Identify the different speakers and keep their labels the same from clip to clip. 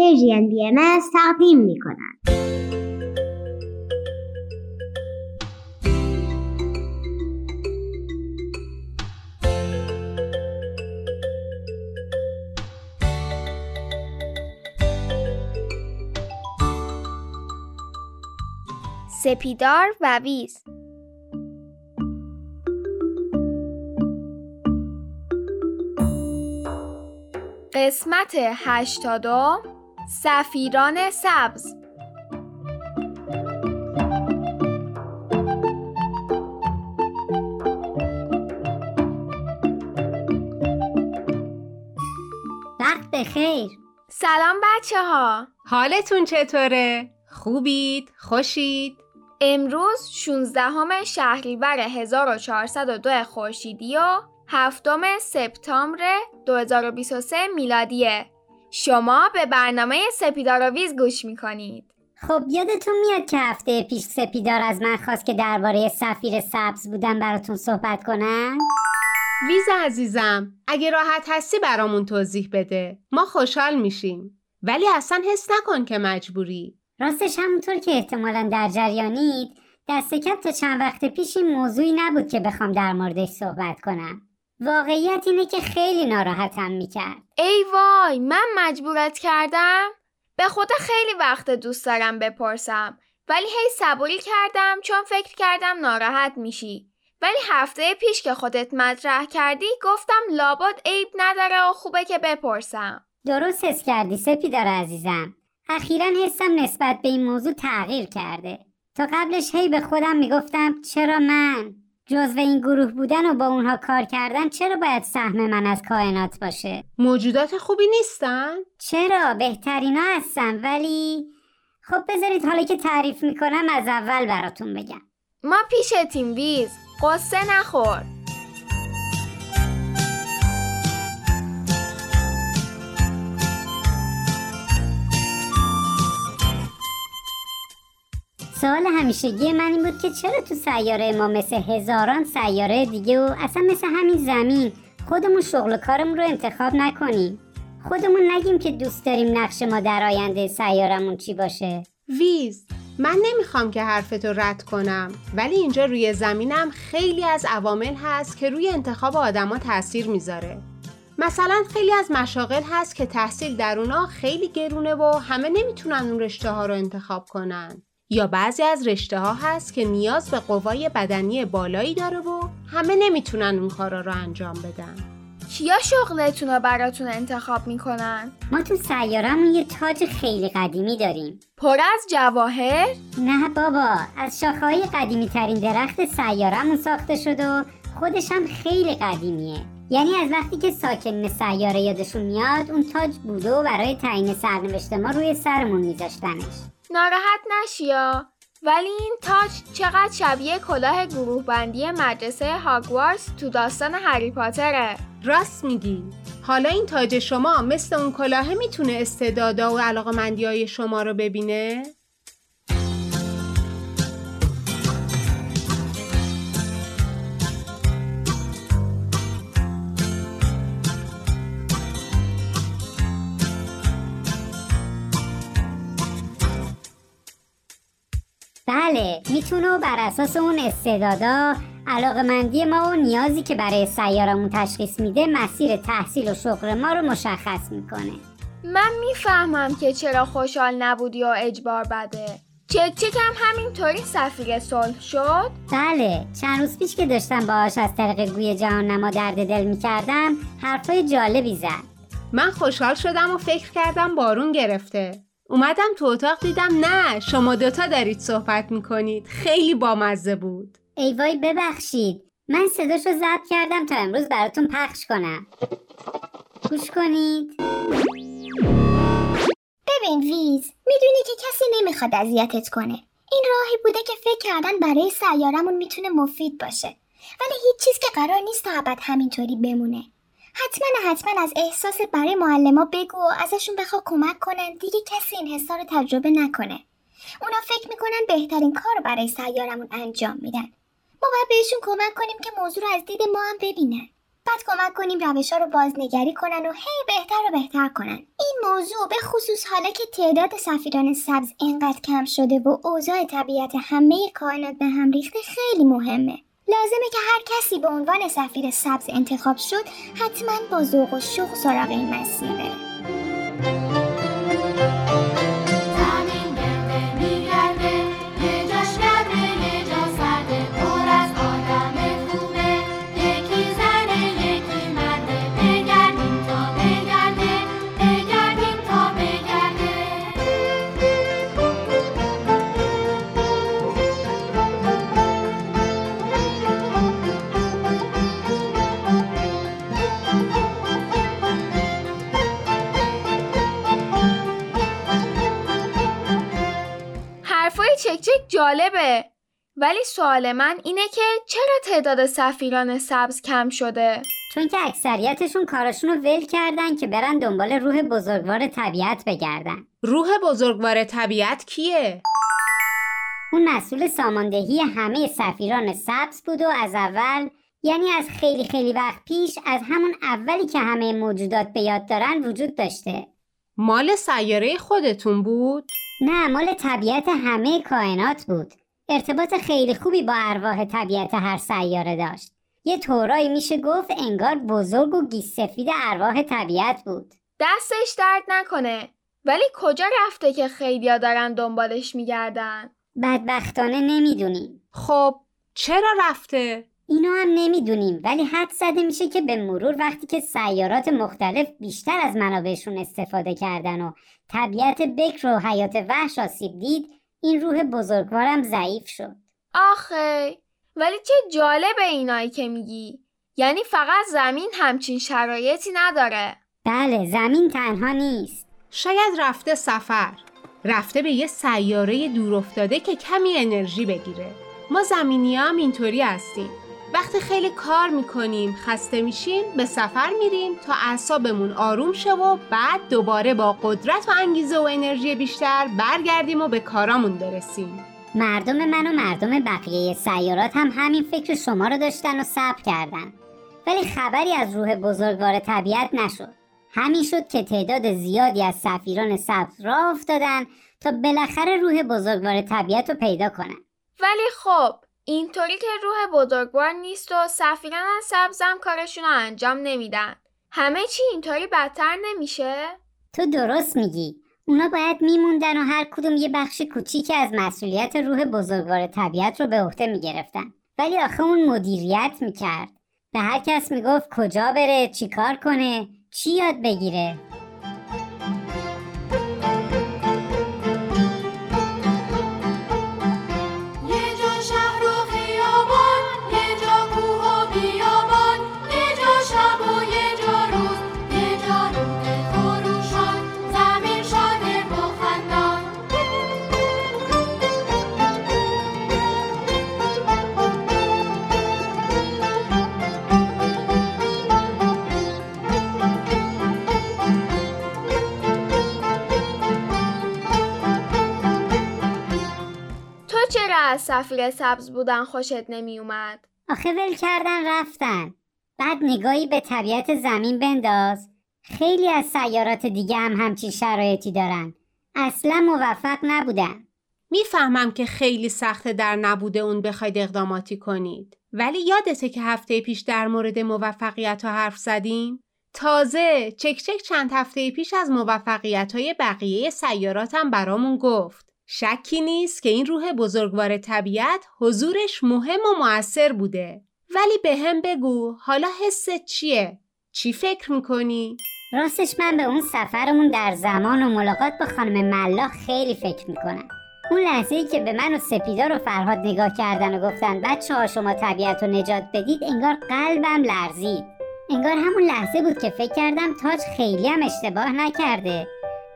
Speaker 1: پرژین بی ام تقدیم می کند.
Speaker 2: سپیدار و ویز قسمت هشتادم سفیران سبز
Speaker 3: وقت بخیر
Speaker 2: سلام بچه ها
Speaker 4: حالتون چطوره؟ خوبید؟ خوشید؟
Speaker 2: امروز 16 شهریور 1402 خورشیدی و هفتم سپتامبر 2023 میلادیه شما به برنامه سپیداراویز گوش می‌کنید.
Speaker 3: خب یادتون میاد که هفته پیش سپیدار از من خواست که درباره سفیر سبز بودن براتون صحبت کنم؟
Speaker 4: ویز عزیزم اگه راحت هستی برامون توضیح بده. ما خوشحال میشیم. ولی اصلا حس نکن که مجبوری.
Speaker 3: راستش همونطور که احتمالا در جریانید دست کم تا چند وقت پیش این موضوعی نبود که بخوام در موردش صحبت کنم. واقعیت اینه که خیلی ناراحتم می‌کرد.
Speaker 2: ای وای من مجبورت کردم؟ به خدا خیلی وقت دوست دارم بپرسم. ولی هی صبوری کردم چون فکر کردم ناراحت میشی. ولی هفته پیش که خودت مطرح کردی گفتم لابد عیب نداره و خوبه که بپرسم.
Speaker 3: درست حس کردی سپیدار عزیزم. اخیرا حسم نسبت به این موضوع تغییر کرده. تا قبلش هی به خودم می‌گفتم چرا من؟ جزو این گروه بودن و با اونها کار کردن چرا باید سهم من از کائنات باشه؟
Speaker 4: موجودات خوبی نیستن؟
Speaker 3: چرا؟ بهترینا هستن ولی خب بذارید حالا که تعریف می‌کنم از اول براتون بگم.
Speaker 2: ما پیش تیم ویز قصه نخور.
Speaker 3: سوال همیشگی من این بود که چرا تو سیاره ما مثل هزاران سیاره دیگه و اصلا مثل همین زمین خودمون شغل کارمون رو انتخاب نکنیم؟ خودمون نگیم که دوست داریم نقش ما در آینده سیارمون چی باشه؟
Speaker 4: ویز من نمی‌خوام که حرفتو رد کنم ولی اینجا روی زمینم خیلی از عوامل هست که روی انتخاب آدما تاثیر می‌ذاره. مثلا خیلی از مشاغل هست که تحصیل در اونا خیلی گرونه و همه نمی‌تونن اون رشته ها رو انتخاب کنن. یا بعضی از رشته ها هست که نیاز به قوای بدنی بالایی داره و همه نمی‌تونن اون کارا رو انجام بدن
Speaker 2: کیا شغلتون رو براتون انتخاب می‌کنن؟
Speaker 3: ما تو سیارمون یه تاج خیلی قدیمی داریم
Speaker 2: پر از جواهر؟
Speaker 3: نه بابا از شاخهای قدیمی ترین درخت سیارمون ساخته شد و خودش هم خیلی قدیمیه یعنی از وقتی که ساکن سیاره یادشون میاد اون تاج بوده و برای تعیین سرنوشت ما روی سرمون میذاشتنش
Speaker 2: ناراحت نشیا ولی این تاج چقدر شبیه کلاه گروه بندی مدرسه هاگوارتس تو داستان هری پاتره.
Speaker 4: راست میگی. حالا این تاج شما مثل اون کلاهه می‌تونه استعدادا و علاقمندی های شما رو ببینه؟
Speaker 3: بله می‌تونه بر اساس اون استعدادا علاقمندی ما و نیازی که برای سیارمون تشخیص میده مسیر تحصیل و شغل ما رو مشخص می‌کنه.
Speaker 2: من می‌فهمم که چرا خوشحال نبودی و اجبار بده. چک چکم همینطوری سفیر صلح شد؟
Speaker 3: بله چند روز پیش که داشتم باهاش از طریق گوی جهان نما درد دل می‌کردم حرفای جالبی زد.
Speaker 4: من خوشحال شدم و فکر کردم بارون گرفته. اومدم تو اتاق دیدم نه شما دوتا دارید صحبت می‌کنید. خیلی بامزه بود.
Speaker 3: ای وای ببخشید. من صداشو ضبط کردم تا امروز براتون پخش کنم. گوش کنید.
Speaker 5: ببین ویز می‌دونی که کسی نمی‌خواد اذیتت کنه. این راهی بوده که فکر کردن برای سیارمون می‌تونه مفید باشه. ولی هیچ چیز که قرار نیست تا ابد همینطوری بمونه. حتما حتما از احساس برای معلما بگو و ازشون بخوا کمک کنن. دیگه کسی این حسا رو تجربه نکنه. اونا فکر می‌کنن بهترین کار برای سیارمون انجام میدن. ما باید بهشون کمک کنیم که موضوع رو از دید ما هم ببینن. بعد کمک کنیم روش ها رو بازنگری کنن و هی بهتر و بهتر کنن. این موضوع به خصوص حالا که تعداد سفیران سبز اینقدر کم شده و اوضاع طبیعت همه کائنات به هم ریخته خیلی مهمه. لازمه که هر کسی به عنوان سفیر سبز انتخاب شد حتما با ذوق و شوق سراغ این مسیر
Speaker 2: جالبه ولی سوال من اینه که چرا تعداد سفیران سبز کم شده؟
Speaker 3: چون که اکثریتشون کاراشون رو ول کردن که برن دنبال روح بزرگوار طبیعت بگردن
Speaker 4: روح بزرگوار طبیعت کیه؟
Speaker 3: اون مسئول ساماندهی همه سفیران سبز بود و از اول یعنی از خیلی خیلی وقت پیش از همون اولی که همه موجودات به یاد دارن وجود داشته
Speaker 4: مال سیاره خودتون بود؟
Speaker 3: نه مال طبیعت همه کائنات بود ارتباط خیلی خوبی با ارواح طبیعت هر سیاره داشت یه طورایی میشه گفت انگار بزرگ و گیس سفید ارواح طبیعت بود
Speaker 2: دستش درد نکنه ولی کجا رفته که خیلیا دارن دنبالش میگردن؟
Speaker 3: بدبختانه نمی‌دونیم
Speaker 4: خب چرا رفته؟
Speaker 3: اینو هم نمی‌دونیم ولی حد زده میشه که به مرور وقتی که سیارات مختلف بیشتر از منابعشون استفاده کردن و طبیعت بکر و حیات وحش آسیب دید این روح بزرگوارم ضعیف شد.
Speaker 2: آخه ولی چه جالبه اینایی که میگی. یعنی فقط زمین همچین شرایطی نداره.
Speaker 3: بله زمین تنها نیست.
Speaker 4: شاید رفته سفر. رفته به یه سیاره دور افتاده که کمی انرژی بگیره. ما زمینی هم اینطوری هستیم. وقتی خیلی کار می‌کنیم خسته میشیم به سفر میریم تا اعصابمون آروم شه و بعد دوباره با قدرت و انگیزه و انرژی بیشتر برگردیم و به کارامون برسیم.
Speaker 3: مردم من و مردم بقیه سیارات هم همین فکر شما رو داشتن و صبر کردن. ولی خبری از روح بزرگوار طبیعت نشد. همین شد که تعداد زیادی از سفیران سبز راه افتادن تا بالاخره روح بزرگوار طبیعت رو پیدا کنن.
Speaker 2: ولی خب اینطوری که روح بزرگوار نیست و سفیران سبزم کارشون رو انجام نمیدن. همه چی اینطوری بدتر نمیشه؟
Speaker 3: تو درست میگی. اونا باید میموندن و هر کدوم یه بخش کوچیکی از مسئولیت روح بزرگوار طبیعت رو به عهده می‌گرفتن. ولی آخه اون مدیریت می‌کرد. به هر کس می‌گفت کجا بره چیکار کنه چی یاد بگیره.
Speaker 2: از سفیر سبز بودن خوشت نمیومد؟
Speaker 3: آخه ول کردن رفتن. بعد نگاهی به طبیعت زمین بنداز. خیلی از سیارات دیگه هم همچین شرایطی دارن. اصلا موفق نبودن.
Speaker 4: می‌فهمم که خیلی سخته در نبوده اون بخواید اقداماتی کنید. ولی یادته که هفته پیش در مورد موفقیت ها حرف زدیم؟ تازه چک چک چند هفته پیش از موفقیت های بقیه سیاراتم برامون گفت. شکی نیست که این روح بزرگوار طبیعت حضورش مهم و موثر بوده ولی به هم بگو حالا حست چیه؟ چی فکر می‌کنی؟
Speaker 3: راستش من به اون سفرمون در زمان و ملاقات با خانم ملاح خیلی فکر می‌کنم اون لحظه ای که به من و سپیدار و فرهاد نگاه کردن و گفتن بچه ها شما طبیعت رو نجات بدید انگار قلبم لرزید انگار همون لحظه بود که فکر کردم تاج خیلی هم اشتباه نکرده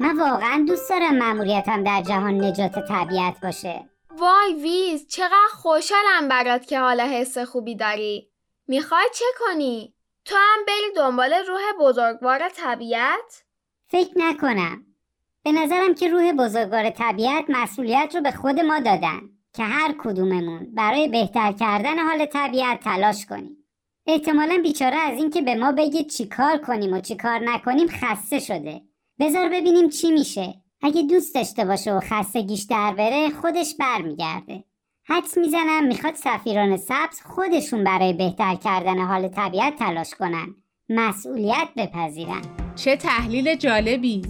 Speaker 3: من واقعا دوست دارم مأموریتم در جهان نجات طبیعت باشه.
Speaker 2: وای ویز چقدر خوشحالم برات که حالا حس خوبی داری. می‌خوای چه کنی؟ تو هم بری دنبال روح بزرگوار طبیعت؟
Speaker 3: فکر نکنم. به نظرم که روح بزرگوار طبیعت مسئولیت رو به خود ما دادن که هر کدوممون برای بهتر کردن حال طبیعت تلاش کنیم. احتمالا بیچاره از اینکه به ما بگه چیکار کنیم و چیکار نکنیم خسته شده. بذار ببینیم چی میشه. اگه دوست داشته باشه و خستگیش در بره خودش برمیگرده. حدس می‌زنم می‌خواد سفیران سبز خودشون برای بهتر کردن حال طبیعت تلاش کنن. مسئولیت بپذیرن.
Speaker 4: چه تحلیل جالبی.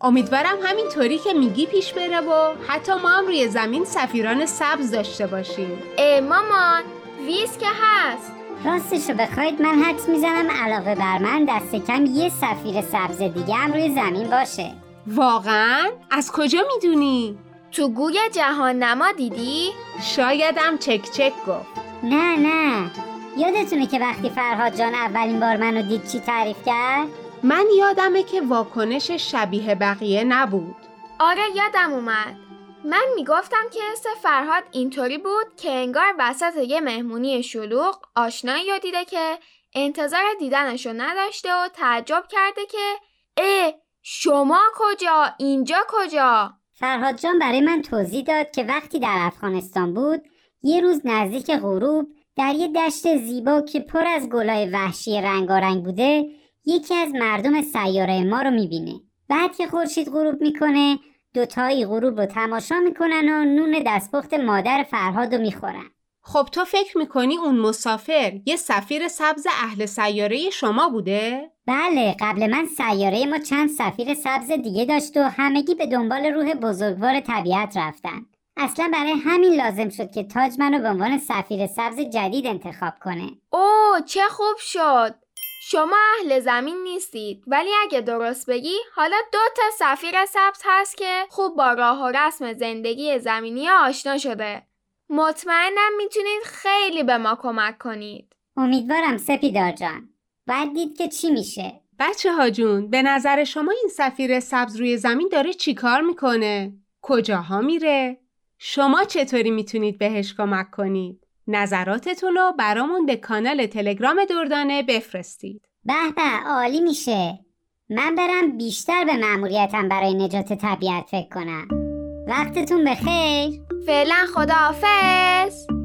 Speaker 4: امیدوارم همینطوری که میگی پیش بره و حتی ما هم روی زمین سفیران سبز داشته باشیم
Speaker 2: اه مامان ویز که هست
Speaker 3: راستش رو بخواید من حدس می‌زنم علاوه بر من دست کم یه سفیر سبز دیگه هم روی زمین باشه
Speaker 4: واقعا؟ از کجا می‌دونی؟
Speaker 2: تو گوی جهان نما دیدی؟
Speaker 4: شایدم چک چک گفت
Speaker 3: نه نه یادتونه که وقتی فرهاد جان اولین بار منو دید چی تعریف کرد؟
Speaker 4: من یادمه که واکنش شبیه بقیه نبود.
Speaker 2: آره یادم اومد. من می‌گفتم که حس فرهاد اینطوری بود که انگار وسط یه مهمونی شلوغ آشنایی رو دیده که انتظار دیدنشو نداشته و تعجب کرده که اه شما کجا؟ اینجا کجا؟
Speaker 3: فرهاد جان برای من توضیح داد که وقتی در افغانستان بود یه روز نزدیک غروب در یه دشت زیبا که پر از گلای وحشی رنگارنگ بوده یکی از مردم سیاره ما رو می‌بینه. بعد که خورشید غروب می‌کنه دوتایی غروب رو تماشا می‌کنن و نون دستپخت مادر فرهاد رو می‌خورن.
Speaker 4: خب تو فکر می‌کنی اون مسافر یه سفیر سبز اهل سیاره شما بوده؟
Speaker 3: بله قبل من سیاره ما چند سفیر سبز دیگه داشت و همگی به دنبال روح بزرگوار طبیعت رفتن. اصلا برای همین لازم شد که تاج منو به عنوان سفیر سبز جدید انتخاب کنه.
Speaker 2: اوه چه خوب شد! شما اهل زمین نیستید ولی اگه درست بگی حالا دو تا سفیر سبز هست که خوب با راه و رسم زندگی زمینی آشنا شده مطمئنم می‌تونید خیلی به ما کمک کنید
Speaker 3: امیدوارم سپیدار جان باید دید که چی میشه
Speaker 4: بچه ها جون به نظر شما این سفیر سبز روی زمین داره چیکار می‌کنه؟ کجاها میره؟ شما چطوری می‌تونید بهش کمک کنید؟ نظراتتون رو برامون به کانال تلگرام دردانه بفرستید.
Speaker 3: به به عالی میشه. من برم بیشتر به مأموریتم برای نجات طبیعت فکر کنم. وقتتون بخیر.
Speaker 2: فعلا خداحافظ.